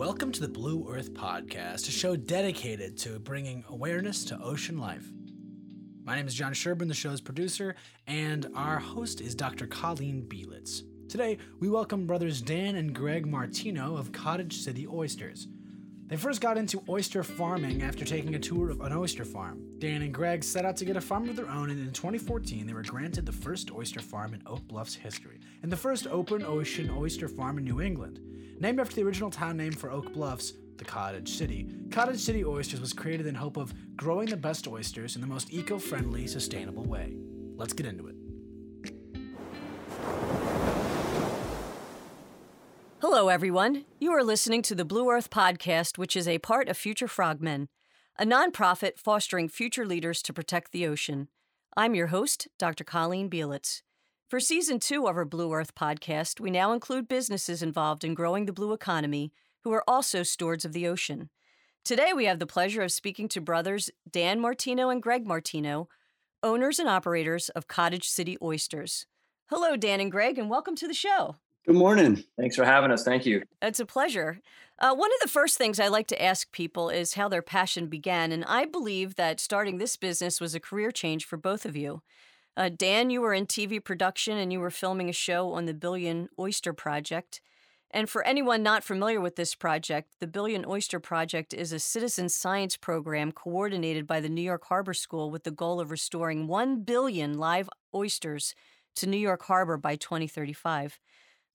Welcome to the Blue Earth Podcast, a show dedicated to bringing awareness to ocean life. My name is John Sherburne, the show's producer, and our host is Dr. Colleen Bielitz. Today, we welcome brothers Dan and Greg Martino of Cottage City Oysters. They first got into oyster farming after taking a tour of an oyster farm. Dan and Greg set out to get a farm of their own, and in 2014, they were granted the first oyster farm in Oak Bluff's history, and the first open ocean oyster farm in New England. Named after the original town name for Oak Bluffs, the Cottage City, Cottage City Oysters was created in hope of growing the best oysters in the most eco friendly, sustainable way. Let's get into it. Hello, everyone. You are listening to the Blue Earth Podcast, which is a part of Future Frogmen, a nonprofit fostering future leaders to protect the ocean. I'm your host, Dr. Colleen Bielitz. For season two of our Blue Earth Podcast, we now include businesses involved in growing the blue economy who are also stewards of the ocean. Today, we have the pleasure of speaking to brothers Dan Martino and Greg Martino, owners and operators of Cottage City Oysters. Hello, Dan and Greg, and welcome to the show. Good morning. Thanks for having us. Thank you. It's a pleasure. Uh, one of the first things I like to ask people is how their passion began. And I believe that starting this business was a career change for both of you. Uh, Dan, you were in TV production and you were filming a show on the Billion Oyster Project. And for anyone not familiar with this project, the Billion Oyster Project is a citizen science program coordinated by the New York Harbor School with the goal of restoring 1 billion live oysters to New York Harbor by 2035.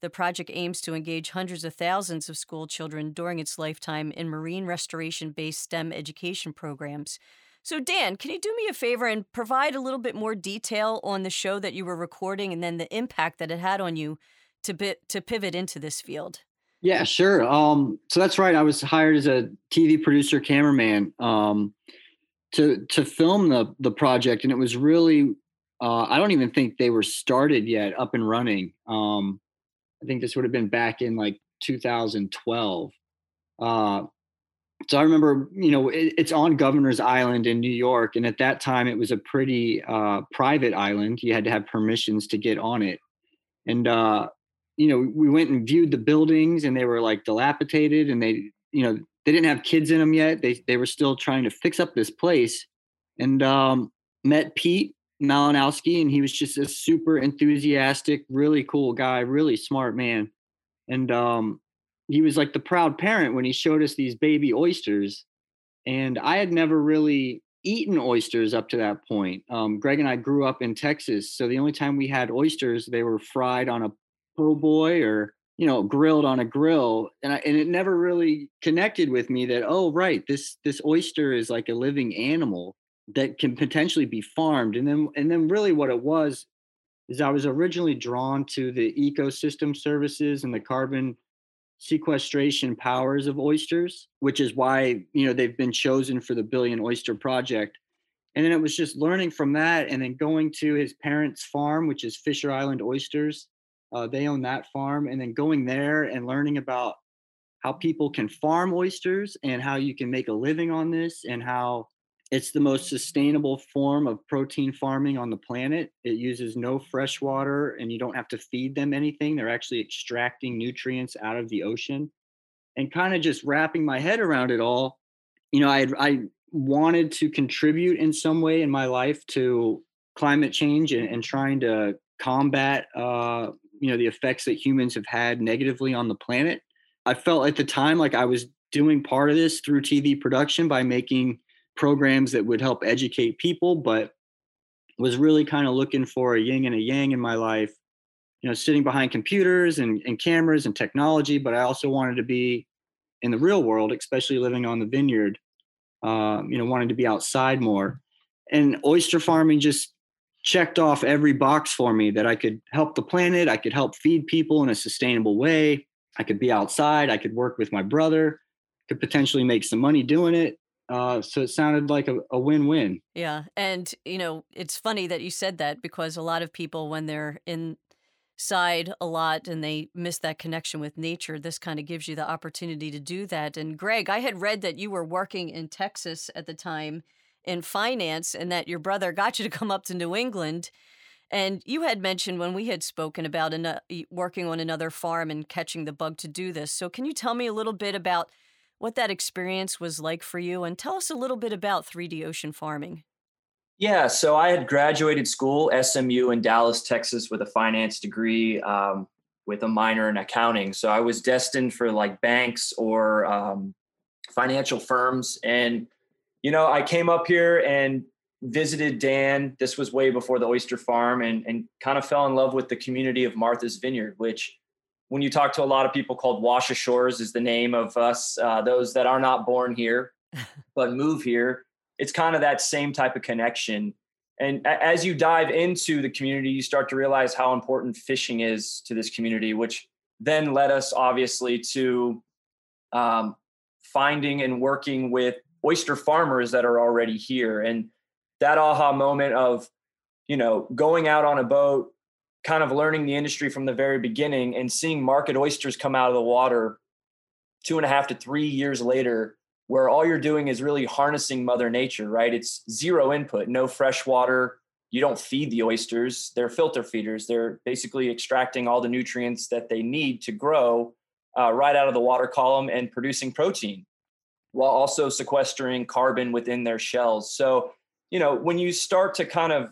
The project aims to engage hundreds of thousands of school children during its lifetime in marine restoration based STEM education programs. So, Dan, can you do me a favor and provide a little bit more detail on the show that you were recording and then the impact that it had on you to, bit, to pivot into this field? Yeah, sure. Um, so that's right. I was hired as a TV producer, cameraman, um, to to film the the project, and it was really uh, I don't even think they were started yet, up and running. Um, I think this would have been back in like 2012. Uh, so I remember, you know, it, it's on Governor's Island in New York, and at that time it was a pretty uh, private island. You had to have permissions to get on it, and uh, you know, we went and viewed the buildings, and they were like dilapidated, and they, you know, they didn't have kids in them yet. They they were still trying to fix up this place, and um, met Pete, Malinowski, and he was just a super enthusiastic, really cool guy, really smart man. And um, he was like the proud parent when he showed us these baby oysters. And I had never really eaten oysters up to that point. Um, Greg and I grew up in Texas, so the only time we had oysters, they were fried on a po' boy or you know grilled on a grill, and I, and it never really connected with me that oh right, this this oyster is like a living animal that can potentially be farmed and then and then really what it was is i was originally drawn to the ecosystem services and the carbon sequestration powers of oysters which is why you know they've been chosen for the billion oyster project and then it was just learning from that and then going to his parents farm which is fisher island oysters uh, they own that farm and then going there and learning about how people can farm oysters and how you can make a living on this and how it's the most sustainable form of protein farming on the planet. It uses no fresh water and you don't have to feed them anything. They're actually extracting nutrients out of the ocean. And kind of just wrapping my head around it all, you know, I I wanted to contribute in some way in my life to climate change and, and trying to combat uh, you know the effects that humans have had negatively on the planet. I felt at the time like I was doing part of this through TV production by making programs that would help educate people, but was really kind of looking for a yin and a yang in my life. You know, sitting behind computers and, and cameras and technology, but I also wanted to be in the real world, especially living on the vineyard. Uh, you know, wanting to be outside more. And oyster farming just checked off every box for me that I could help the planet, I could help feed people in a sustainable way, I could be outside, I could work with my brother, could potentially make some money doing it. Uh, so it sounded like a, a win-win. Yeah, and you know it's funny that you said that because a lot of people when they're inside a lot and they miss that connection with nature, this kind of gives you the opportunity to do that. And Greg, I had read that you were working in Texas at the time in finance, and that your brother got you to come up to New England. And you had mentioned when we had spoken about an, working on another farm and catching the bug to do this. So, can you tell me a little bit about what that experience was like for you and tell us a little bit about 3D ocean farming? Yeah, so I had graduated school, SMU in Dallas, Texas, with a finance degree um, with a minor in accounting. So I was destined for like banks or um, financial firms. And, you know, I came up here and visited Dan. This was way before the oyster farm and, and kind of fell in love with the community of Martha's Vineyard, which when you talk to a lot of people called wash ashores is the name of us, uh, those that are not born here, but move here. It's kind of that same type of connection. And as you dive into the community, you start to realize how important fishing is to this community, which then led us obviously to um, finding and working with oyster farmers that are already here. And that aha moment of, you know, going out on a boat, kind of learning the industry from the very beginning and seeing market oysters come out of the water two and a half to three years later, where all you're doing is really harnessing Mother Nature, right? It's zero input, no fresh water. You don't feed the oysters, they're filter feeders. They're basically extracting all the nutrients that they need to grow uh, right out of the water column and producing protein while also sequestering carbon within their shells. So, you know, when you start to kind of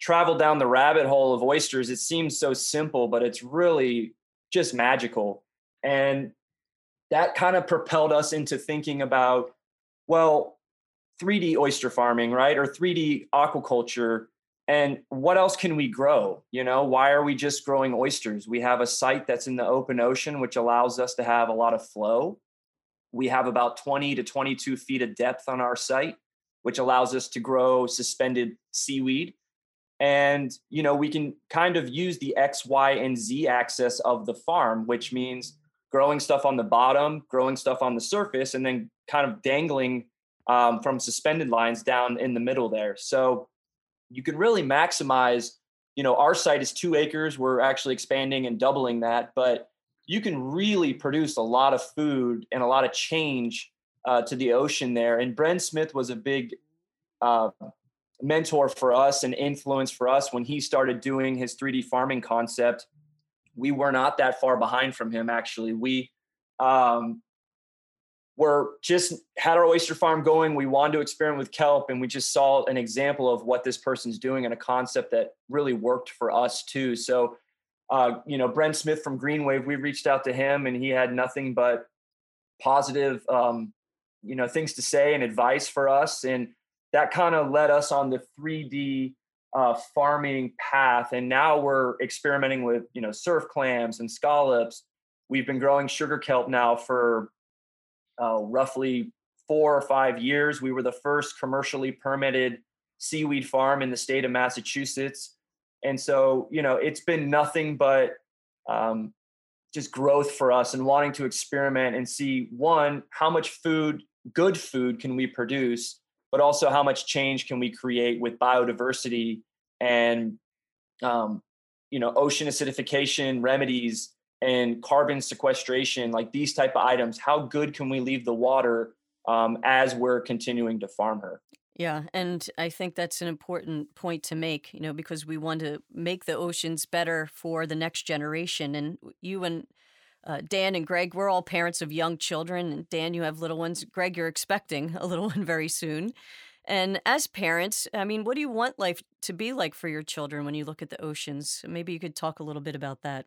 travel down the rabbit hole of oysters, it seems so simple, but it's really just magical. And that kind of propelled us into thinking about, well, 3D oyster farming, right? Or 3D aquaculture. And what else can we grow? You know, why are we just growing oysters? We have a site that's in the open ocean, which allows us to have a lot of flow. We have about 20 to 22 feet of depth on our site, which allows us to grow suspended seaweed and you know we can kind of use the x y and z axis of the farm which means growing stuff on the bottom growing stuff on the surface and then kind of dangling um, from suspended lines down in the middle there. So you can really maximize you know our site is two acres. We're actually expanding and doubling that but you can really produce a lot of food and a lot of change uh, to the ocean there. And bren smith was a big uh, mentor for us and influence for us when he started doing his 3D farming concept. We were not that far behind from him, actually. We um, were just had our oyster farm going. We wanted to experiment with kelp, and we just saw an example of what this person's doing and a concept that really worked for us too. So, uh, you know, Bren Smith from Greenwave, we reached out to him, and he had nothing but positive, um, you know, things to say and advice for us. And that kind of led us on the 3D uh, farming path. And now we're experimenting with, you know, surf clams and scallops. We've been growing sugar kelp now for uh, roughly four or five years. We were the first commercially permitted seaweed farm in the state of Massachusetts. And so, you know, it's been nothing but um, just growth for us and wanting to experiment and see one, how much food, good food, can we produce? But also how much change can we create with biodiversity and um, you know ocean acidification remedies and carbon sequestration like these type of items how good can we leave the water um, as we're continuing to farm her yeah, and I think that's an important point to make, you know, because we want to make the oceans better for the next generation. And you and uh, Dan and Greg, we're all parents of young children. And Dan, you have little ones. Greg, you're expecting a little one very soon. And as parents, I mean, what do you want life to be like for your children when you look at the oceans? Maybe you could talk a little bit about that.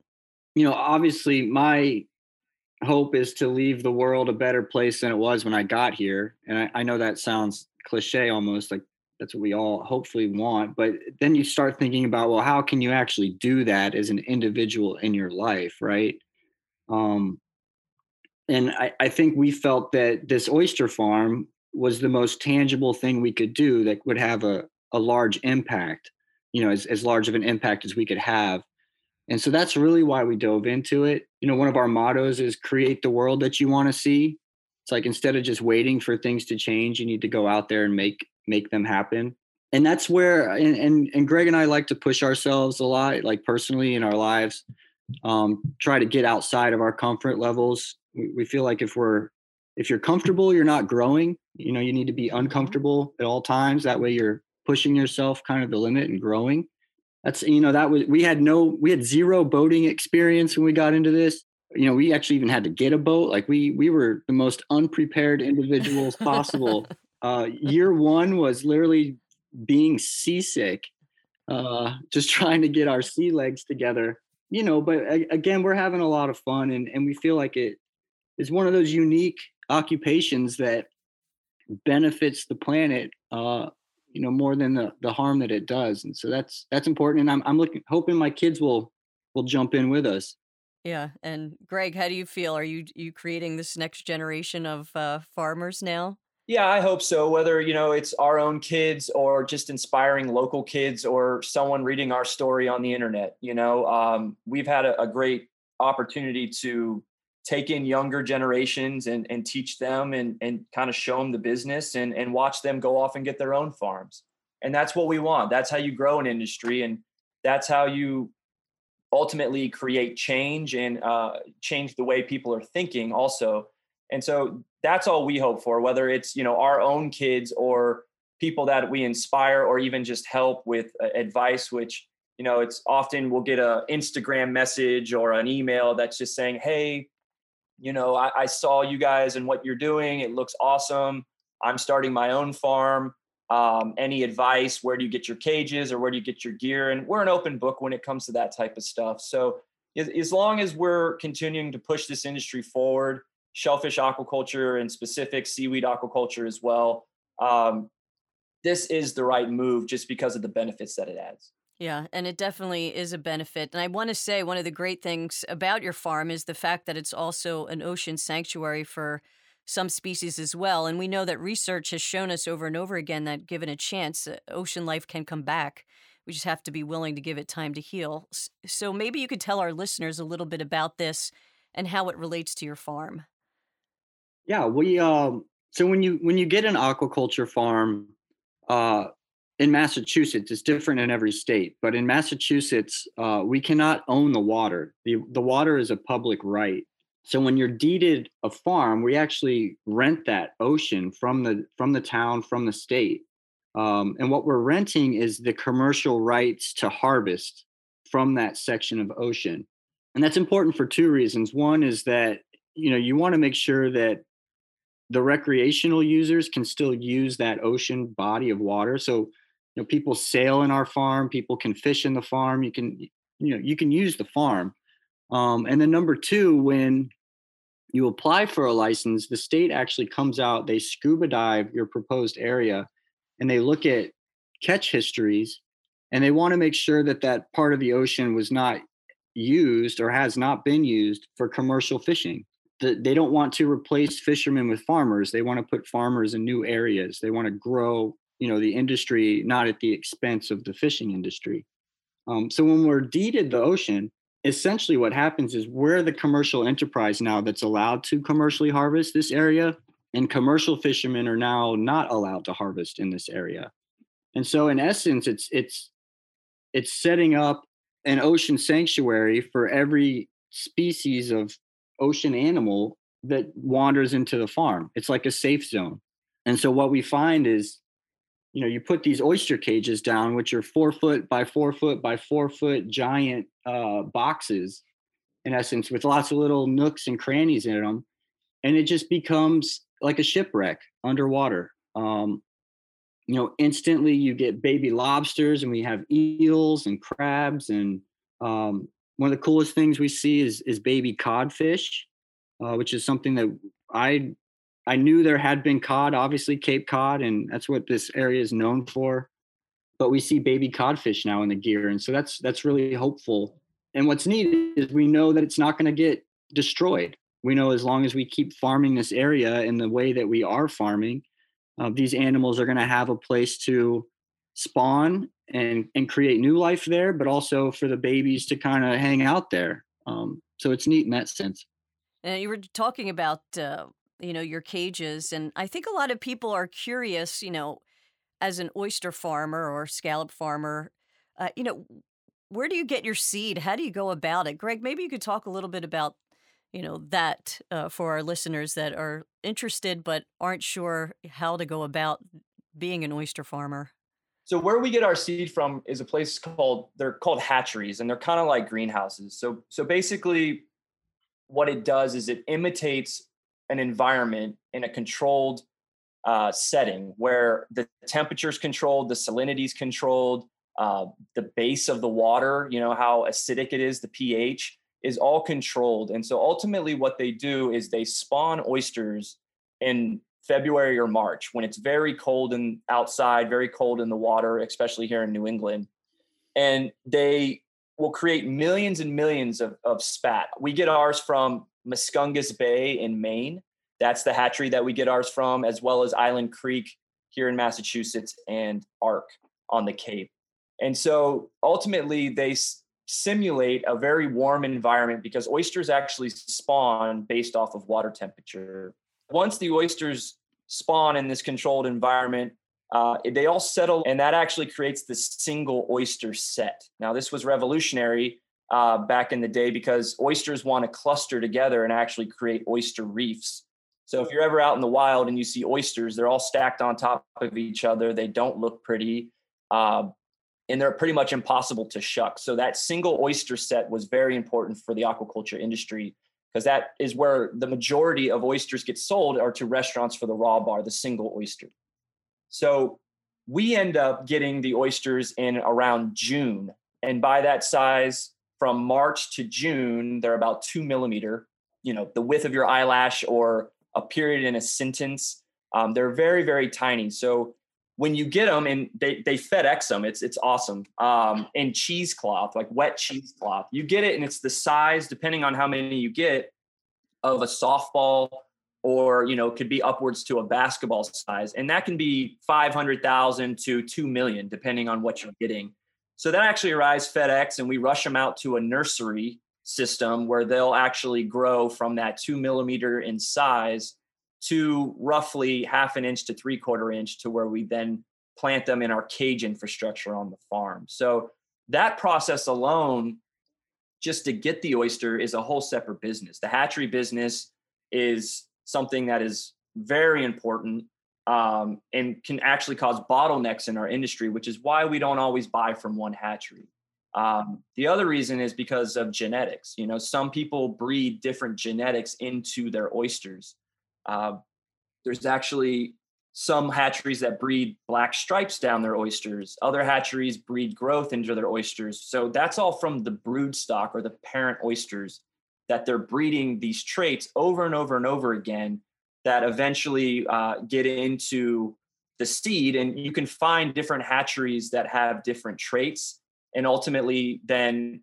You know, obviously, my hope is to leave the world a better place than it was when I got here. And I, I know that sounds cliche almost, like that's what we all hopefully want. But then you start thinking about, well, how can you actually do that as an individual in your life, right? Um, and I, I think we felt that this oyster farm was the most tangible thing we could do that would have a, a large impact, you know, as, as large of an impact as we could have. And so that's really why we dove into it. You know, one of our mottos is create the world that you want to see. It's like instead of just waiting for things to change, you need to go out there and make make them happen. And that's where and and, and Greg and I like to push ourselves a lot, like personally in our lives um, try to get outside of our comfort levels. We, we feel like if we're if you're comfortable, you're not growing. You know, you need to be mm-hmm. uncomfortable at all times. That way, you're pushing yourself kind of the limit and growing. That's you know that was we had no we had zero boating experience when we got into this. You know, we actually even had to get a boat. Like we we were the most unprepared individuals possible. uh, year one was literally being seasick, uh, just trying to get our sea legs together. You know, but again, we're having a lot of fun, and and we feel like it is one of those unique occupations that benefits the planet uh, you know more than the the harm that it does and so that's that's important and i'm i'm looking hoping my kids will will jump in with us. Yeah and greg how do you feel? Are you you creating this next generation of uh, farmers now yeah i hope so whether you know it's our own kids or just inspiring local kids or someone reading our story on the internet you know um, we've had a, a great opportunity to take in younger generations and, and teach them and, and kind of show them the business and, and watch them go off and get their own farms. And that's what we want. That's how you grow an industry. And that's how you ultimately create change and uh, change the way people are thinking also. And so that's all we hope for, whether it's, you know, our own kids or people that we inspire or even just help with uh, advice, which, you know, it's often we'll get a Instagram message or an email that's just saying, Hey, you know, I, I saw you guys and what you're doing. It looks awesome. I'm starting my own farm. Um, any advice? Where do you get your cages or where do you get your gear? And we're an open book when it comes to that type of stuff. So as, as long as we're continuing to push this industry forward, shellfish aquaculture and specific seaweed aquaculture as well, um, this is the right move just because of the benefits that it adds. Yeah, and it definitely is a benefit. And I want to say one of the great things about your farm is the fact that it's also an ocean sanctuary for some species as well. And we know that research has shown us over and over again that given a chance, uh, ocean life can come back. We just have to be willing to give it time to heal. So maybe you could tell our listeners a little bit about this and how it relates to your farm. Yeah, we um so when you when you get an aquaculture farm, uh in Massachusetts, it's different in every state, but in Massachusetts, uh, we cannot own the water. The, the water is a public right. So when you're deeded a farm, we actually rent that ocean from the from the town, from the state. Um, and what we're renting is the commercial rights to harvest from that section of ocean. And that's important for two reasons. One is that you know you want to make sure that the recreational users can still use that ocean body of water. So you know people sail in our farm people can fish in the farm you can you know you can use the farm um, and then number two when you apply for a license the state actually comes out they scuba dive your proposed area and they look at catch histories and they want to make sure that that part of the ocean was not used or has not been used for commercial fishing they don't want to replace fishermen with farmers. They want to put farmers in new areas. They want to grow you know the industry not at the expense of the fishing industry. Um, so when we're deeded the ocean essentially what happens is we're the commercial enterprise now that's allowed to commercially harvest this area and commercial fishermen are now not allowed to harvest in this area. And so in essence it's it's it's setting up an ocean sanctuary for every species of ocean animal that wanders into the farm. It's like a safe zone. And so what we find is you know you put these oyster cages down which are four foot by four foot by four foot giant uh, boxes in essence with lots of little nooks and crannies in them and it just becomes like a shipwreck underwater. Um, you know instantly you get baby lobsters and we have eels and crabs and um, one of the coolest things we see is is baby codfish uh, which is something that i I knew there had been cod, obviously Cape Cod, and that's what this area is known for. But we see baby codfish now in the gear, and so that's that's really hopeful. And what's neat is we know that it's not going to get destroyed. We know as long as we keep farming this area in the way that we are farming, uh, these animals are going to have a place to spawn and and create new life there, but also for the babies to kind of hang out there. Um, so it's neat in that sense. And you were talking about uh, you know, your cages. And I think a lot of people are curious, you know, as an oyster farmer or scallop farmer, uh, you know, where do you get your seed? How do you go about it? Greg, maybe you could talk a little bit about, you know, that uh, for our listeners that are interested but aren't sure how to go about being an oyster farmer. So where we get our seed from is a place called they're called hatcheries, and they're kind of like greenhouses. So so basically, what it does is it imitates an environment in a controlled uh, setting where the temperature is controlled, the salinity is controlled, uh, the base of the water, you know how acidic it is, the pH is all controlled. And so ultimately, what they do is they spawn oysters in February or March when it's very cold and outside, very cold in the water, especially here in New England. And they will create millions and millions of, of spat. We get ours from Muscongus Bay in Maine. That's the hatchery that we get ours from, as well as Island Creek here in Massachusetts and Ark on the Cape. And so ultimately, they s- simulate a very warm environment because oysters actually spawn based off of water temperature. Once the oysters spawn in this controlled environment. Uh, they all settle, and that actually creates this single oyster set. Now, this was revolutionary uh, back in the day because oysters want to cluster together and actually create oyster reefs. So, if you're ever out in the wild and you see oysters, they're all stacked on top of each other. They don't look pretty, uh, and they're pretty much impossible to shuck. So, that single oyster set was very important for the aquaculture industry because that is where the majority of oysters get sold are to restaurants for the raw bar, the single oyster. So we end up getting the oysters in around June. And by that size, from March to June, they're about two millimeter, you know, the width of your eyelash or a period in a sentence. Um, they're very, very tiny. So when you get them and they, they FedEx them, it's it's awesome. Um, in cheesecloth, like wet cheesecloth, you get it and it's the size, depending on how many you get, of a softball or you know could be upwards to a basketball size and that can be 500,000 to 2 million depending on what you're getting so that actually arrives fedex and we rush them out to a nursery system where they'll actually grow from that 2 millimeter in size to roughly half an inch to three quarter inch to where we then plant them in our cage infrastructure on the farm. So that process alone, just to get the oyster, is a whole separate business. The hatchery business is something that is very important um, and can actually cause bottlenecks in our industry, which is why we don't always buy from one hatchery. Um, the other reason is because of genetics. You know, some people breed different genetics into their oysters. Uh, there's actually some hatcheries that breed black stripes down their oysters. Other hatcheries breed growth into their oysters. So that's all from the brood stock or the parent oysters that they're breeding these traits over and over and over again that eventually uh, get into the seed. And you can find different hatcheries that have different traits and ultimately then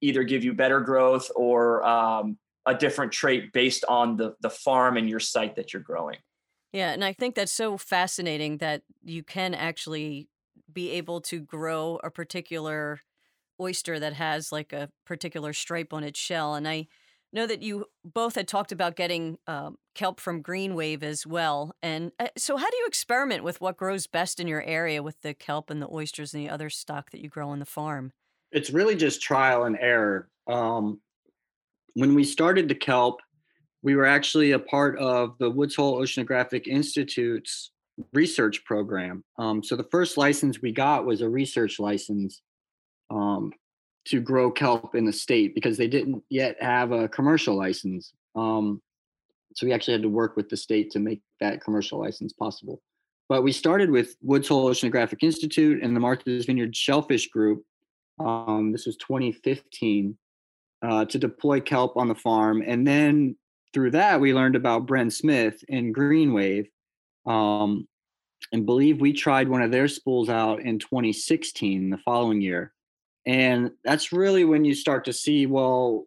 either give you better growth or um, a different trait based on the the farm and your site that you're growing. Yeah, and I think that's so fascinating that you can actually be able to grow a particular oyster that has like a particular stripe on its shell. And I know that you both had talked about getting um, kelp from Green Wave as well. And uh, so, how do you experiment with what grows best in your area with the kelp and the oysters and the other stock that you grow on the farm? It's really just trial and error. Um, when we started the kelp, we were actually a part of the Woods Hole Oceanographic Institute's research program. Um, so the first license we got was a research license um, to grow kelp in the state because they didn't yet have a commercial license. Um, so we actually had to work with the state to make that commercial license possible. But we started with Woods Hole Oceanographic Institute and the Martha's Vineyard Shellfish Group. Um, this was 2015 uh, to deploy kelp on the farm. And then through that, we learned about Bren Smith and Greenwave. Um, and believe we tried one of their spools out in 2016, the following year. And that's really when you start to see, well,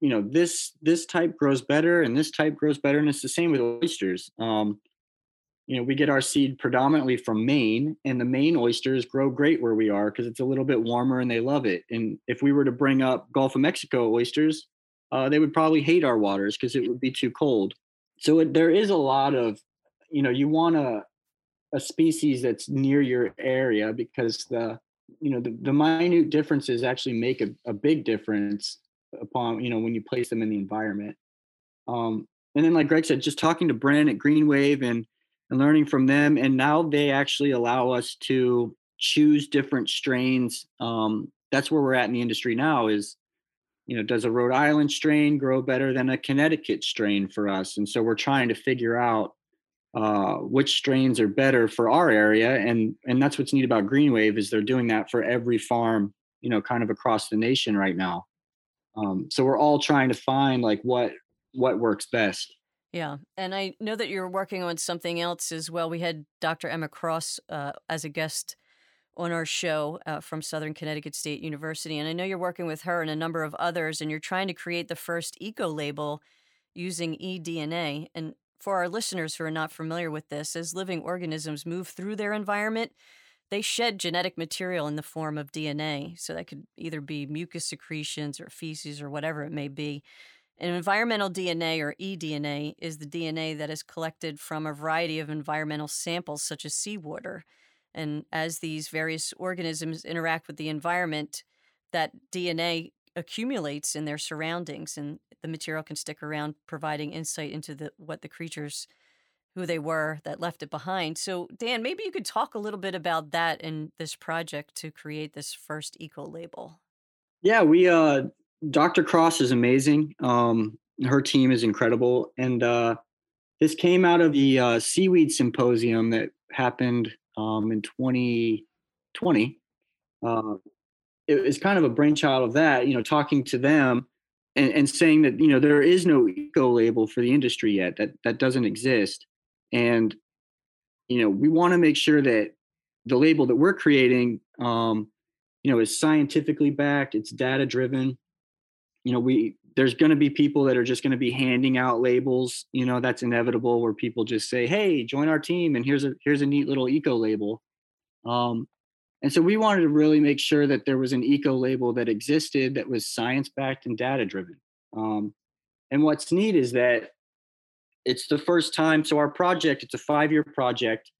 you know, this this type grows better and this type grows better. And it's the same with oysters. Um, you know, we get our seed predominantly from Maine, and the Maine oysters grow great where we are because it's a little bit warmer and they love it. And if we were to bring up Gulf of Mexico oysters, uh, they would probably hate our waters because it would be too cold. So it, there is a lot of, you know, you want a a species that's near your area because the you know the, the minute differences actually make a, a big difference upon you know when you place them in the environment um, and then like greg said just talking to bren at green wave and and learning from them. And now they actually allow us to choose different strains. Um, that's where we're at in the industry now. Is you know, does a Rhode Island strain grow better than a Connecticut strain for us? And so we're trying to figure out uh, which strains are better for our area, and and that's what's neat about GreenWave is they're doing that for every farm, you know, kind of across the nation right now. Um, so we're all trying to find like what what works best. Yeah, and I know that you're working on something else as well. We had Dr. Emma Cross uh, as a guest on our show uh, from Southern Connecticut State University. And I know you're working with her and a number of others, and you're trying to create the first eco label using eDNA. And for our listeners who are not familiar with this, as living organisms move through their environment, they shed genetic material in the form of DNA. So that could either be mucus secretions or feces or whatever it may be. And environmental DNA or eDNA is the DNA that is collected from a variety of environmental samples, such as seawater. And as these various organisms interact with the environment, that DNA accumulates in their surroundings and the material can stick around providing insight into the what the creatures who they were that left it behind. So Dan, maybe you could talk a little bit about that in this project to create this first eco label. Yeah, we uh Dr. Cross is amazing. Um her team is incredible and uh this came out of the uh, seaweed symposium that happened um, in 2020. Uh, it was kind of a brainchild of that, you know, talking to them and, and saying that, you know, there is no eco label for the industry yet, that that doesn't exist. And, you know, we want to make sure that the label that we're creating, um, you know, is scientifically backed, it's data driven. You know, we there's going to be people that are just going to be handing out labels you know that's inevitable where people just say hey join our team and here's a here's a neat little eco label. Um, and so we wanted to really make sure that there was an eco label that existed that was science backed and data driven um, and what's neat is that it's the first time so our project it's a five year project.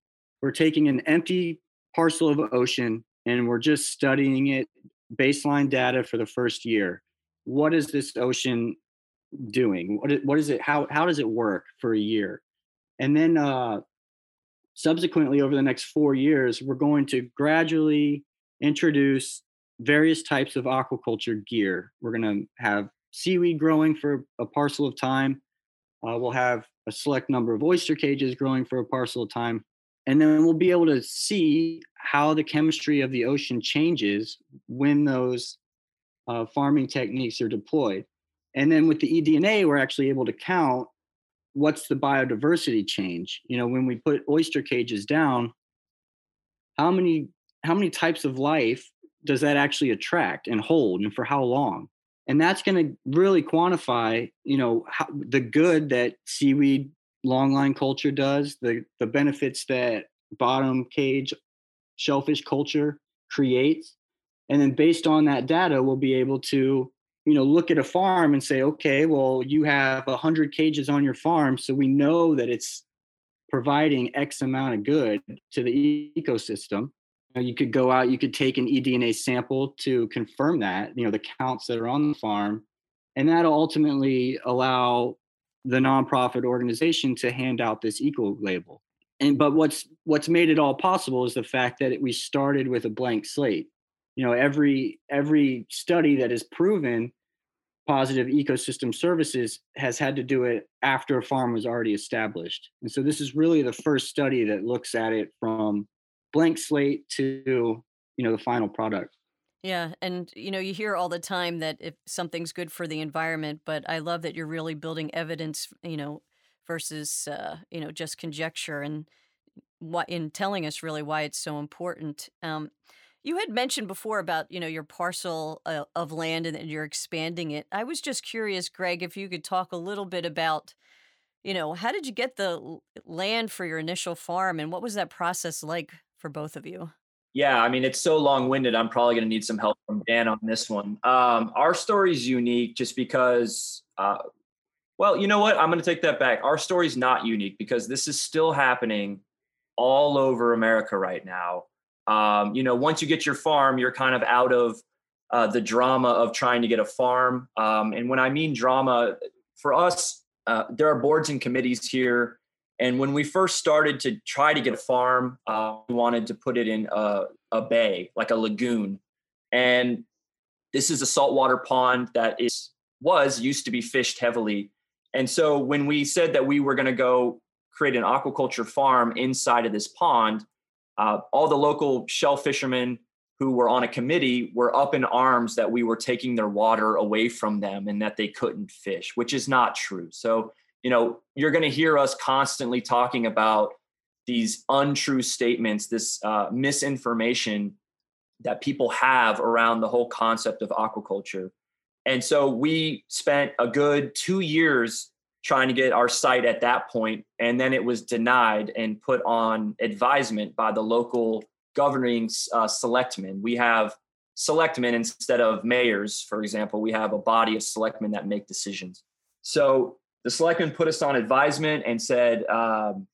We're taking an empty parcel of ocean and we're just studying it baseline data for the first year what is this ocean doing? What is, what is it? How how does it work for a year? And then uh, subsequently, over the next four years, we're going to gradually introduce various types of aquaculture gear. We're going to have seaweed growing for a parcel of time. Uh, we'll have a select number of oyster cages growing for a parcel of time. And then we'll be able to see how the chemistry of the ocean changes when those uh, farming techniques are deployed. And then with the eDNA, we're actually able to count what's the biodiversity change. You know, when we put oyster cages down, how many how many types of life does that actually attract and hold, and for how long? And that's going to really quantify, you know, how, the good that seaweed longline culture does, the the benefits that bottom cage shellfish culture creates, and then based on that data we'll be able to you know look at a farm and say okay well you have 100 cages on your farm so we know that it's providing x amount of good to the ecosystem. You could go out you could take an eDNA sample to confirm that you know the counts that are on the farm and that'll ultimately allow the nonprofit organization to hand out this eco label. And but what's what's made it all possible is the fact that it, we started with a blank slate you know every every study that has proven positive ecosystem services has had to do it after a farm was already established. And so this is really the first study that looks at it from blank slate to you know the final product. Yeah and you know you hear all the time that if something's good for the environment but i love that you're really building evidence you know versus uh, you know just conjecture and what in telling us really why it's so important. Um, you had mentioned before about, you know, your parcel uh, of land and you're expanding it. I was just curious, Greg, if you could talk a little bit about, you know, how did you get the land for your initial farm and what was that process like for both of you? Yeah, I mean, it's so long winded. I'm probably going to need some help from Dan on this one. Um, our story is unique just because, uh, well, you know what? I'm going to take that back. Our story is not unique because this is still happening all over America right now. Um, you know, once you get your farm, you're kind of out of uh, the drama of trying to get a farm. Um, and when I mean drama, for us, uh, there are boards and committees here, And when we first started to try to get a farm, uh, we wanted to put it in a, a bay, like a lagoon. And this is a saltwater pond that is was used to be fished heavily. And so when we said that we were going to go create an aquaculture farm inside of this pond, uh, all the local shell fishermen who were on a committee were up in arms that we were taking their water away from them and that they couldn't fish, which is not true. So, you know, you're going to hear us constantly talking about these untrue statements, this uh, misinformation that people have around the whole concept of aquaculture. And so we spent a good two years trying to get our site at that point, and then it was denied and put on advisement by the local governing uh, selectmen. We have selectmen instead of mayors, for example. We have a body of selectmen that make decisions. So the selectmen put us on advisement and said, um,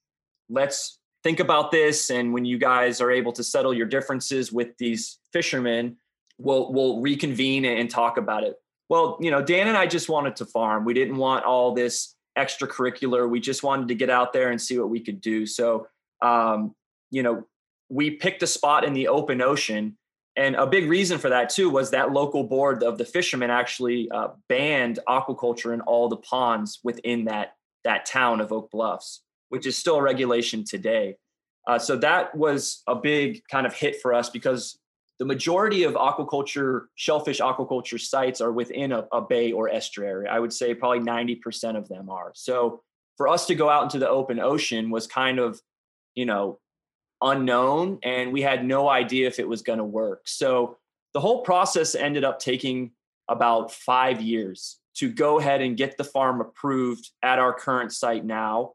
let's think about this. And when you guys are able to settle your differences with these fishermen, we'll we'll reconvene and talk about it. Well, you know, Dan and I just wanted to farm. We didn't want all this extracurricular. We just wanted to get out there and see what we could do. So, um, you know, we picked a spot in the open ocean. And a big reason for that too was that local board of the fishermen actually uh, banned aquaculture in all the ponds within that that town of Oak Bluffs, which is still a regulation today. Uh, so that was a big kind of hit for us because the majority of aquaculture, shellfish aquaculture sites are within a, a bay or estuary. I would say probably 90% of them are. So for us to go out into the open ocean was kind of, you know, unknown and we had no idea if it was going to work. So the whole process ended up taking about five years to go ahead and get the farm approved at our current site now.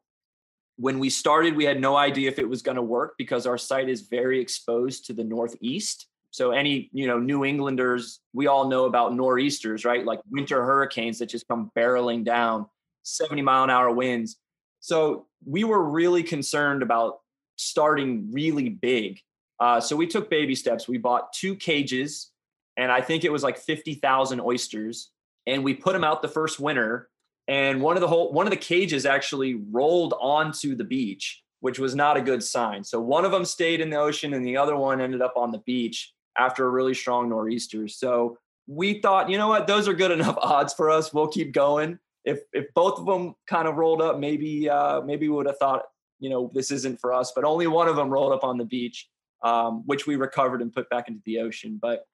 When we started, we had no idea if it was going to work because our site is very exposed to the northeast. So any, you know, New Englanders, we all know about nor'easters, right? Like winter hurricanes that just come barreling down, 70 mile an hour winds. So we were really concerned about starting really big. Uh, so we took baby steps. We bought two cages, and I think it was like 50,000 oysters, and we put them out the first winter. And one of the whole one of the cages actually rolled onto the beach, which was not a good sign. So one of them stayed in the ocean, and the other one ended up on the beach after a really strong nor'easter. So we thought, you know what, those are good enough odds for us. We'll keep going. If if both of them kind of rolled up, maybe uh, maybe we would have thought, you know, this isn't for us. But only one of them rolled up on the beach, um, which we recovered and put back into the ocean. But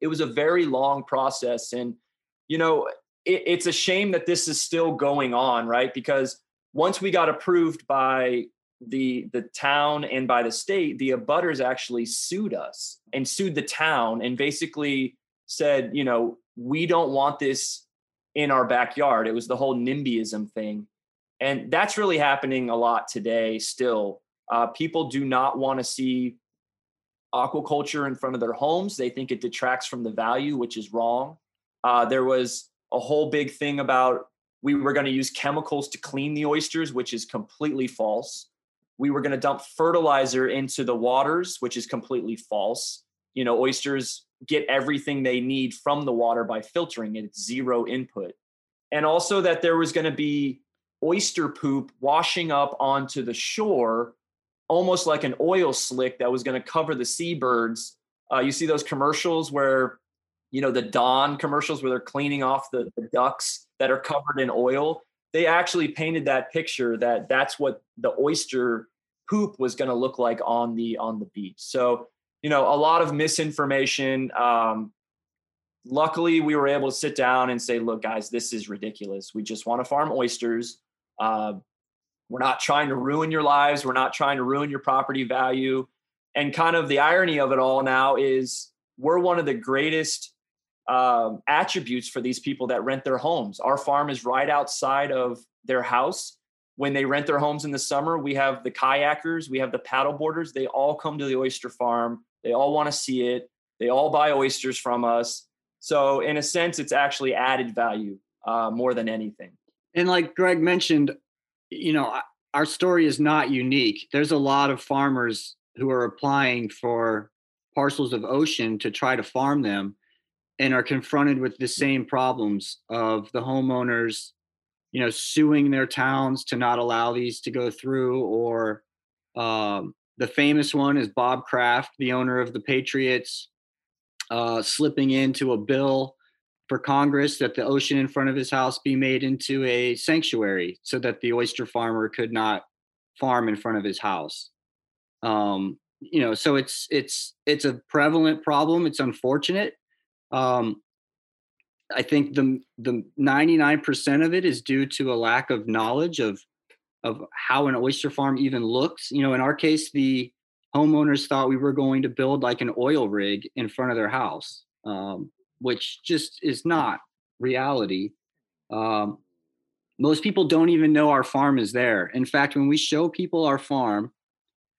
it was a very long process, and you know, it, it's a shame that this is still going on, right? Because once we got approved by the the town and by the state, the abutters actually sued us and sued the town and basically said, you know, we don't want this in our backyard. It was the whole NIMBYism thing. And that's really happening a lot today still. Uh, people do not want to see aquaculture in front of their homes. They think it detracts from the value, which is wrong. Uh, there was a whole big thing about we were going to use chemicals to clean the oysters, which is completely false we were going to dump fertilizer into the waters, which is completely false. You know, oysters get everything they need from the water by filtering it, it's zero input. And also that there was going to be oyster poop washing up onto the shore, almost like an oil slick that was going to cover the seabirds. Uh, you see those commercials where, you know, the Dawn commercials where they're cleaning off the, the ducks that are covered in oil they actually painted that picture that that's what the oyster poop was going to look like on the on the beach. So you know a lot of misinformation. Um, luckily, we were able to sit down and say, "Look, guys, this is ridiculous. We just want to farm oysters. Uh, we're not trying to ruin your lives. We're not trying to ruin your property value." And kind of the irony of it all now is we're one of the greatest um, attributes for these people that rent their homes. Our farm is right outside of their house. When they rent their homes in the summer, we have the kayakers, we have the paddle boarders. They all come to the oyster farm. They all want to see it. They all buy oysters from us. So, in a sense, it's actually added value uh, more than anything. And like Greg mentioned, you know, our story is not unique. There's a lot of farmers who are applying for parcels of ocean to try to farm them and are confronted with the same problems of the homeowners you know, suing their towns to not allow these to go through. Or um, the famous one is Bob Kraft, the owner of the Patriots, uh, slipping into a bill for Congress that the ocean in front of his house be made into a sanctuary so that the oyster farmer could not farm in front of his house. Um, you know, so it's it's it's a prevalent problem. It's unfortunate. Um, I think the the 99% of it is due to a lack of knowledge of of how an oyster farm even looks. You know, in our case, the homeowners thought we were going to build like an oil rig in front of their house, um, which just is not reality. Um, most people don't even know our farm is there. In fact, when we show people our farm,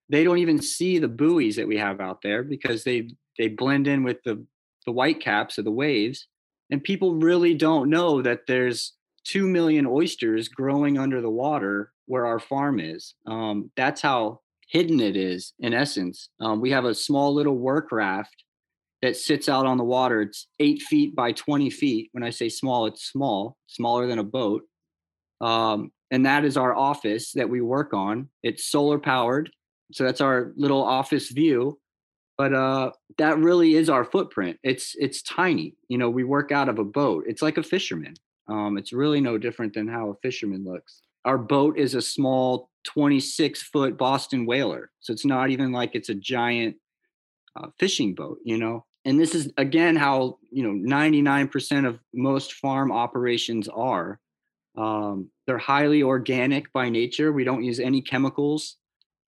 they don't even see the buoys that we have out there because they they blend in with the the white caps of the waves and people really don't know that there's 2 million oysters growing under the water where our farm is. Um, that's how hidden it is in essence. Um, we have a small little work raft that sits out on the water. It's eight feet by 20 feet. When i say small it's small smaller than a boat. Um, and that is our office that we work on. It's solar powered so that's our little office view but uh that really is our footprint. It's it's tiny you know we work out of a boat. It's like a fisherman um it's really no different than how a fisherman looks. Our boat is a small 26 foot boston whaler so it's not even like it's a giant uh, fishing boat you know? And this is again how you know 99% of most farm operations are. Um, they're highly organic by nature. We don't use any chemicals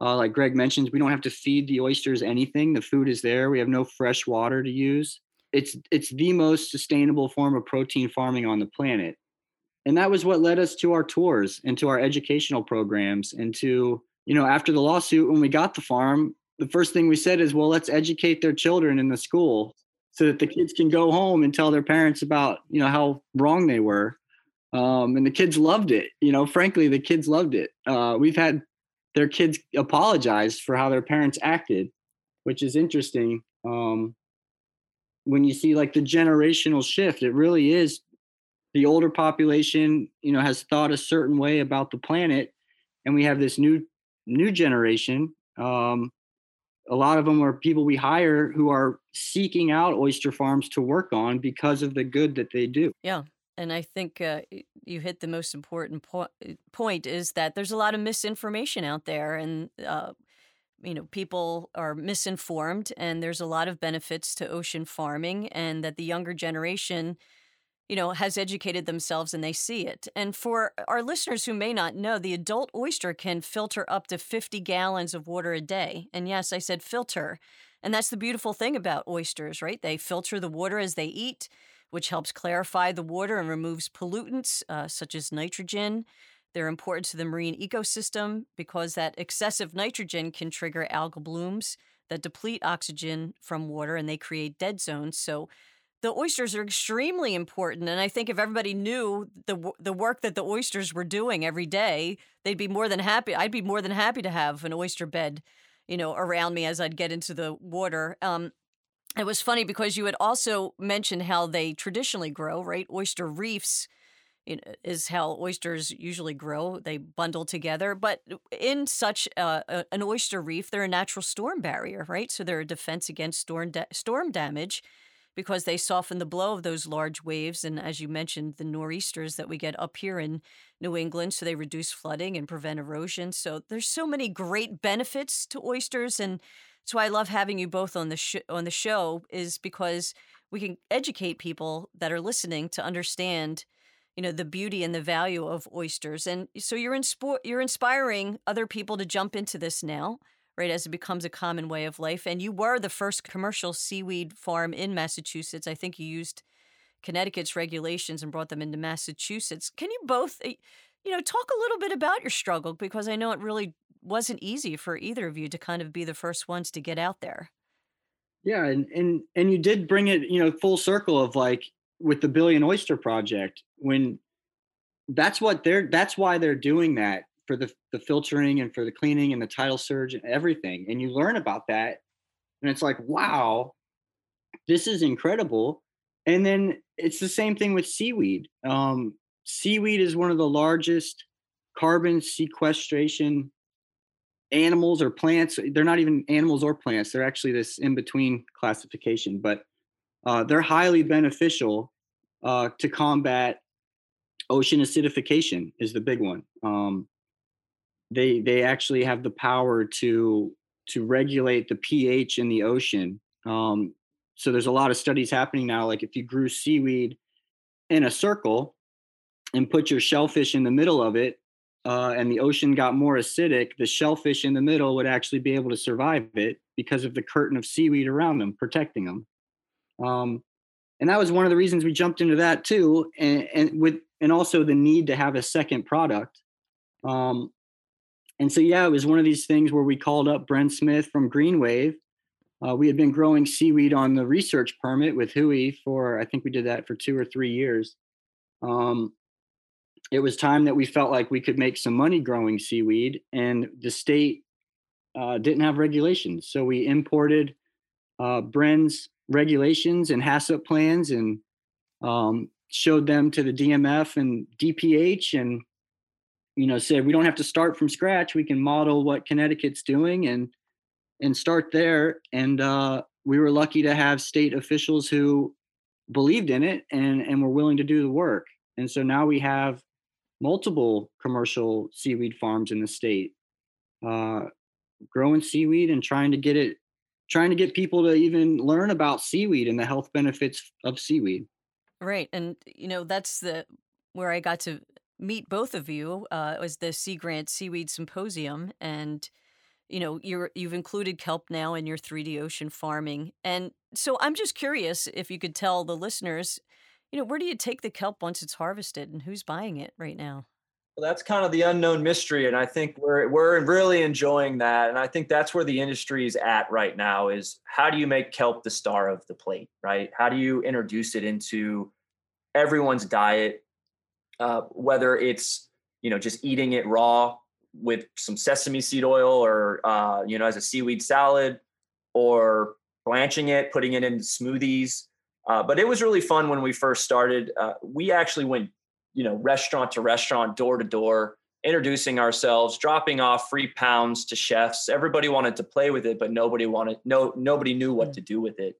uh, like Greg mentions, we don't have to feed the oysters anything. The food is there. We have no fresh water to use. It's it's the most sustainable form of protein farming on the planet. And that was what led us to our tours and to our educational programs and to, you know, after the lawsuit when we got the farm, the first thing we said is, well, let's educate their children in the school so that the kids can go home and tell their parents about, you know, how wrong they were. Um, and the kids loved it. You know, frankly, the kids loved it. Uh, we've had their kids apologized for how their parents acted, which is interesting. Um, when you see like the generational shift, it really is the older population, you know, has thought a certain way about the planet, and we have this new new generation. Um, a lot of them are people we hire who are seeking out oyster farms to work on because of the good that they do. Yeah, and I think uh, you hit the most important po- uh, point is that there's a lot of misinformation out there, and uh, you know people are misinformed, and there's a lot of benefits to ocean farming, and that the younger generation, you know, has educated themselves and they see it. And for our listeners who may not know, the adult oyster can filter up to 50 gallons of water a day, and yes, I said filter, and that's the beautiful thing about oysters, right? They filter the water as they eat which helps clarify the water and removes pollutants uh, such as nitrogen. They're important to the marine ecosystem because that excessive nitrogen can trigger algal blooms that deplete oxygen from water and they create dead zones. So the oysters are extremely important and I think if everybody knew the the work that the oysters were doing every day, they'd be more than happy. I'd be more than happy to have an oyster bed, you know, around me as I'd get into the water. Um, it was funny because you had also mentioned how they traditionally grow, right? Oyster reefs is how oysters usually grow. They bundle together, but in such an oyster reef, they're a natural storm barrier, right? So they're a defense against storm da- storm damage because they soften the blow of those large waves. And as you mentioned, the nor'easters that we get up here in New England, so they reduce flooding and prevent erosion. So there's so many great benefits to oysters and why I love having you both on the sh- on the show is because we can educate people that are listening to understand, you know, the beauty and the value of oysters. And so you're in sport, you're inspiring other people to jump into this now, right? As it becomes a common way of life. And you were the first commercial seaweed farm in Massachusetts. I think you used Connecticut's regulations and brought them into Massachusetts. Can you both, eh, you know, talk a little bit about your struggle because I know it really wasn't easy for either of you to kind of be the first ones to get out there. Yeah, and and and you did bring it, you know, full circle of like with the Billion Oyster Project when that's what they're that's why they're doing that for the the filtering and for the cleaning and the tidal surge and everything. And you learn about that and it's like, wow, this is incredible. And then it's the same thing with seaweed. Um, seaweed is one of the largest carbon sequestration animals or plants. They're not even animals or plants. They're actually this in between classification, but uh, they're highly beneficial uh, to combat ocean acidification. Is the big one. Um, they they actually have the power to to regulate the pH in the ocean. Um, so there's a lot of studies happening now. Like if you grew seaweed in a circle and put your shellfish in the middle of it, uh, and the ocean got more acidic, the shellfish in the middle would actually be able to survive it because of the curtain of seaweed around them protecting them. Um, and that was one of the reasons we jumped into that too, and, and with and also the need to have a second product. Um, and so yeah, it was one of these things where we called up Bren Smith from Greenwave. Uh, we had been growing seaweed on the research permit with WHOI for I think we did that for two or three years. Um, it was time that we felt like we could make some money growing seaweed, and the state uh, didn't have regulations. So we imported uh, Bren's regulations and HACCP plans and um, showed them to the DMF and DPH and you know said we don't have to start from scratch. We can model what connecticut's doing and and start there. And uh, we were lucky to have state officials who believed in it and and were willing to do the work. And so now we have multiple commercial seaweed farms in the state uh, growing seaweed and trying to get it trying to get people to even learn about seaweed and the health benefits of seaweed. Right and you know that's the where i got to meet both of you uh, was the sea grant seaweed symposium and you know you're you've included kelp now in your 3d ocean farming and so i'm just curious if you could tell the listeners you know, where do you take the kelp once it's harvested and who's buying it right now? Well, that's kind of the unknown mystery. And I think we're, we're really enjoying that. And I think that's where the industry is at right now is how do you make kelp the star of the plate, right? How do you introduce it into everyone's diet, uh, whether it's, you know, just eating it raw with some sesame seed oil or, uh, you know, as a seaweed salad or blanching it, putting it in smoothies. Uh, but it was really fun when we first started. Uh, we actually went, you know, restaurant to restaurant, door to door, introducing ourselves, dropping off free pounds to chefs. Everybody wanted to play with it, but nobody wanted no nobody knew what to do with it.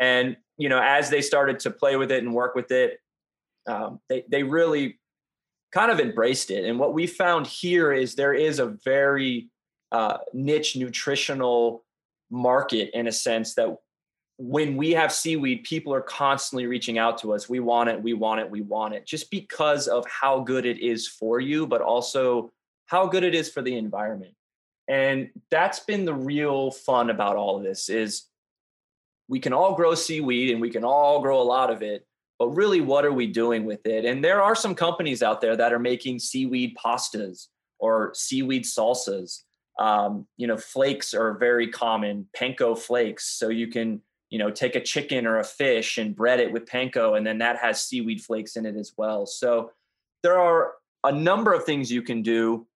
And you know, as they started to play with it and work with it, um, they they really kind of embraced it. And what we found here is there is a very uh, niche nutritional market in a sense that when we have seaweed, people are constantly reaching out to us. We want it, we want it, we want it, just because of how good it is for you, but also how good it is for the environment. And that's been the real fun about all of this is we can all grow seaweed and we can all grow a lot of it, but really what are we doing with it? And there are some companies out there that are making seaweed pastas or seaweed salsas. Um, you know, flakes are very common, panko flakes. So you can you know take a chicken or a fish and bread it with panko and then that has seaweed flakes in it as well. So there are a number of things you can do.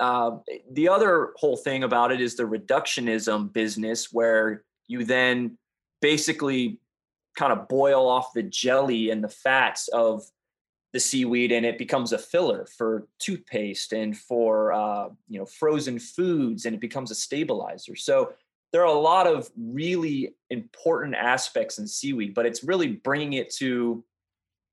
Uh, the other whole thing about it is the reductionism business where you then basically kind of boil off the jelly and the fats of the seaweed and it becomes a filler for toothpaste and for uh, you know frozen foods and it becomes a stabilizer. So there are a lot of really important aspects in seaweed, but it's really bringing it to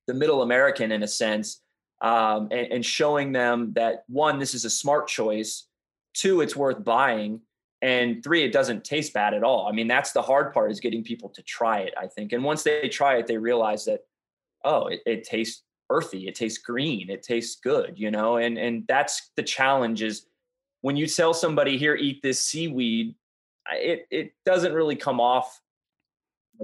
the middle American in a sense um, and, and, showing them that one, this is a smart choice, two, it's worth buying, and three, it doesn't taste bad at all. I mean, that's the hard part is getting people to try it, I think. And once they try it, they realize that, oh, it, it tastes earthy, it tastes green, it tastes good, you know, and and that's the challenge is when you tell somebody here, eat this seaweed, it it doesn't really come off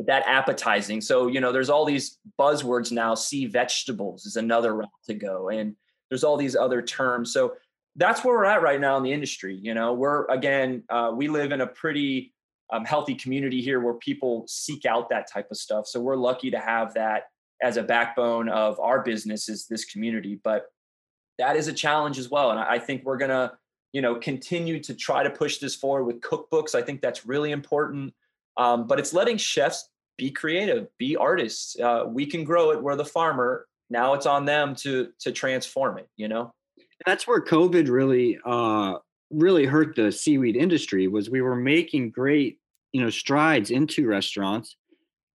that appetizing. So, you know, there's all these buzzwords now. Sea vegetables is another route to go. And there's all these other terms. So that's where we're at right now in the industry. You know, we're again, uh, we live in a pretty um, healthy community here where people seek out that type of stuff. So we're lucky to have that as a backbone of our business is this community. But that is a challenge as well. And I think we're gonna you know continue to try to push this forward with cookbooks. I think that's really important. Um, but it's letting chefs be creative be artists. Uh, we can grow it. We're the farmer. Now it's on them to to transform it. You know, that's where COVID really uh, really hurt the seaweed industry. Was we were making great you know strides into restaurants,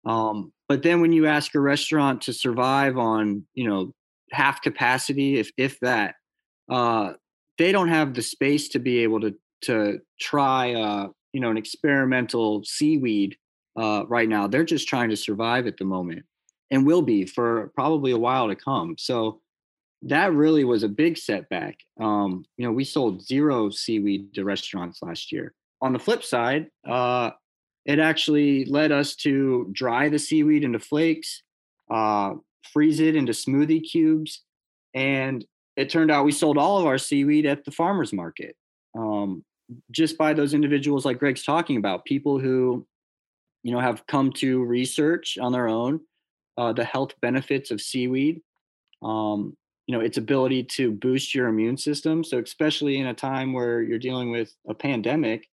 um, but then when you ask a restaurant to survive on you know half capacity, if if that, uh, they don't have the space to be able to to try uh, you know an experimental seaweed uh, right now. They're just trying to survive at the moment, and will be for probably a while to come. So that really was a big setback. Um, you know, we sold zero seaweed to restaurants last year. On the flip side, uh, it actually led us to dry the seaweed into flakes, uh, freeze it into smoothie cubes, and it turned out we sold all of our seaweed at the farmers market. Um, just by those individuals like greg's talking about people who you know have come to research on their own uh, the health benefits of seaweed um, you know its ability to boost your immune system. So especially in a time where you're dealing with a pandemic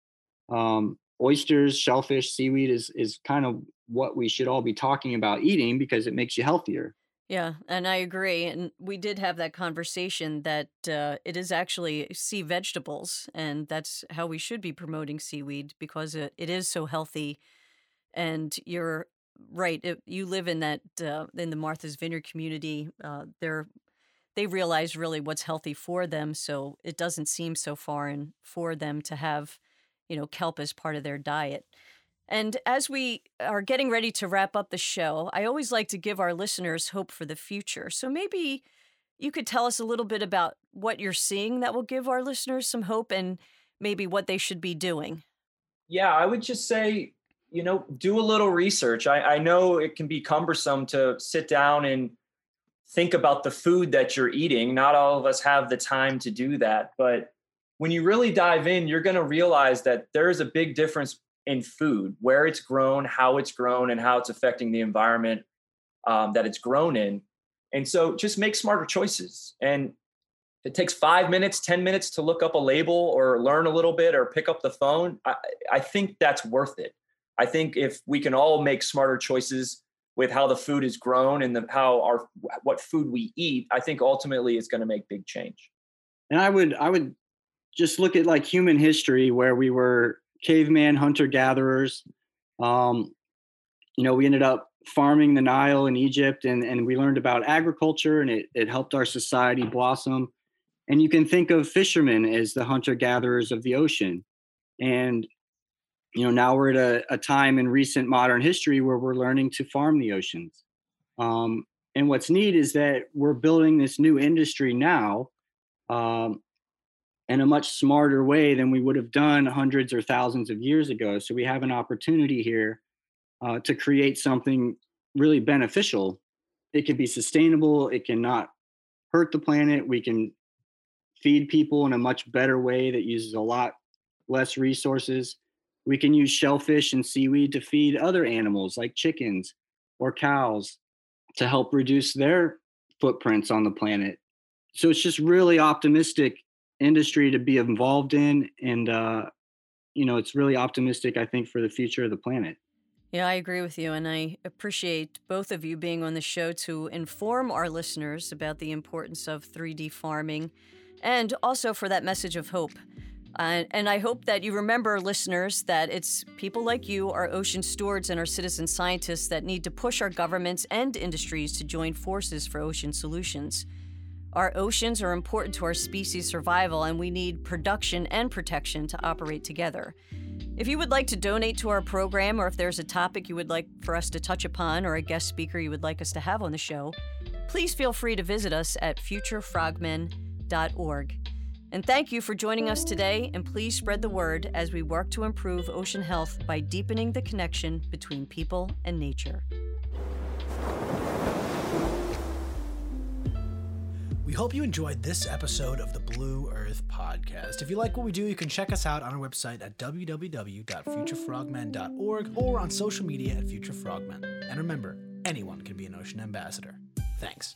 um, oysters shellfish seaweed is is kind of what we should all be talking about eating because it makes you healthier yeah, and I agree. And we did have that conversation that uh, it is actually sea vegetables, and that's how we should be promoting seaweed because it, it is so healthy. And you're right. It, you live in that uh, in the Martha's Vineyard community. Uh, they're they realize really what's healthy for them, so it doesn't seem so foreign for them to have, you know, kelp as part of their diet. And as we are getting ready to wrap up the show, I always like to give our listeners hope for the future. So maybe you could tell us a little bit about what you're seeing that will give our listeners some hope and maybe what they should be doing. Yeah, I would just say, you know, do a little research. I, I know it can be cumbersome to sit down and think about the food that you're eating. Not all of us have the time to do that. But when you really dive in, you're going to realize that there is a big difference in food, where it's grown, how it's grown, and how it's affecting the environment um, that it's grown in. And so just make smarter choices. And it takes five minutes, 10 minutes to look up a label or learn a little bit or pick up the phone. I, I think that's worth it. I think if we can all make smarter choices with how the food is grown and the, how our what food we eat, I think ultimately it's going to make big change. And I would I would just look at like human history where we were caveman hunter gatherers. Um, you know, we ended up farming the Nile in Egypt and, and we learned about agriculture and it, it helped our society blossom. And you can think of fishermen as the hunter gatherers of the ocean. And, you know, now we're at a, a, time in recent modern history where we're learning to farm the oceans. Um, and what's neat is that we're building this new industry now um, in a much smarter way than we would have done hundreds or thousands of years ago. So we have an opportunity here uh, to create something really beneficial. It can be sustainable. It can not hurt the planet. We can feed people in a much better way that uses a lot less resources. We can use shellfish and seaweed to feed other animals like chickens or cows to help reduce their footprints on the planet. So it's just really optimistic industry to be involved in and uh, you know it's really optimistic i think for the future of the planet yeah i agree with you and i appreciate both of you being on the show to inform our listeners about the importance of 3d farming and also for that message of hope uh, and I hope that you remember, listeners, that it's people like you, our ocean stewards, and our citizen scientists that need to push our governments and industries to join forces for ocean solutions. Our oceans are important to our species' survival, and we need production and protection to operate together. If you would like to donate to our program, or if there's a topic you would like for us to touch upon, or a guest speaker you would like us to have on the show, please feel free to visit us at futurefrogmen.org. And thank you for joining us today, and please spread the word as we work to improve ocean health by deepening the connection between people and nature. We hope you enjoyed this episode of the Blue Earth Podcast. If you like what we do, you can check us out on our website at www.futurefrogmen.org or on social media at futurefrogmen. And remember, anyone can be an ocean ambassador. Thanks.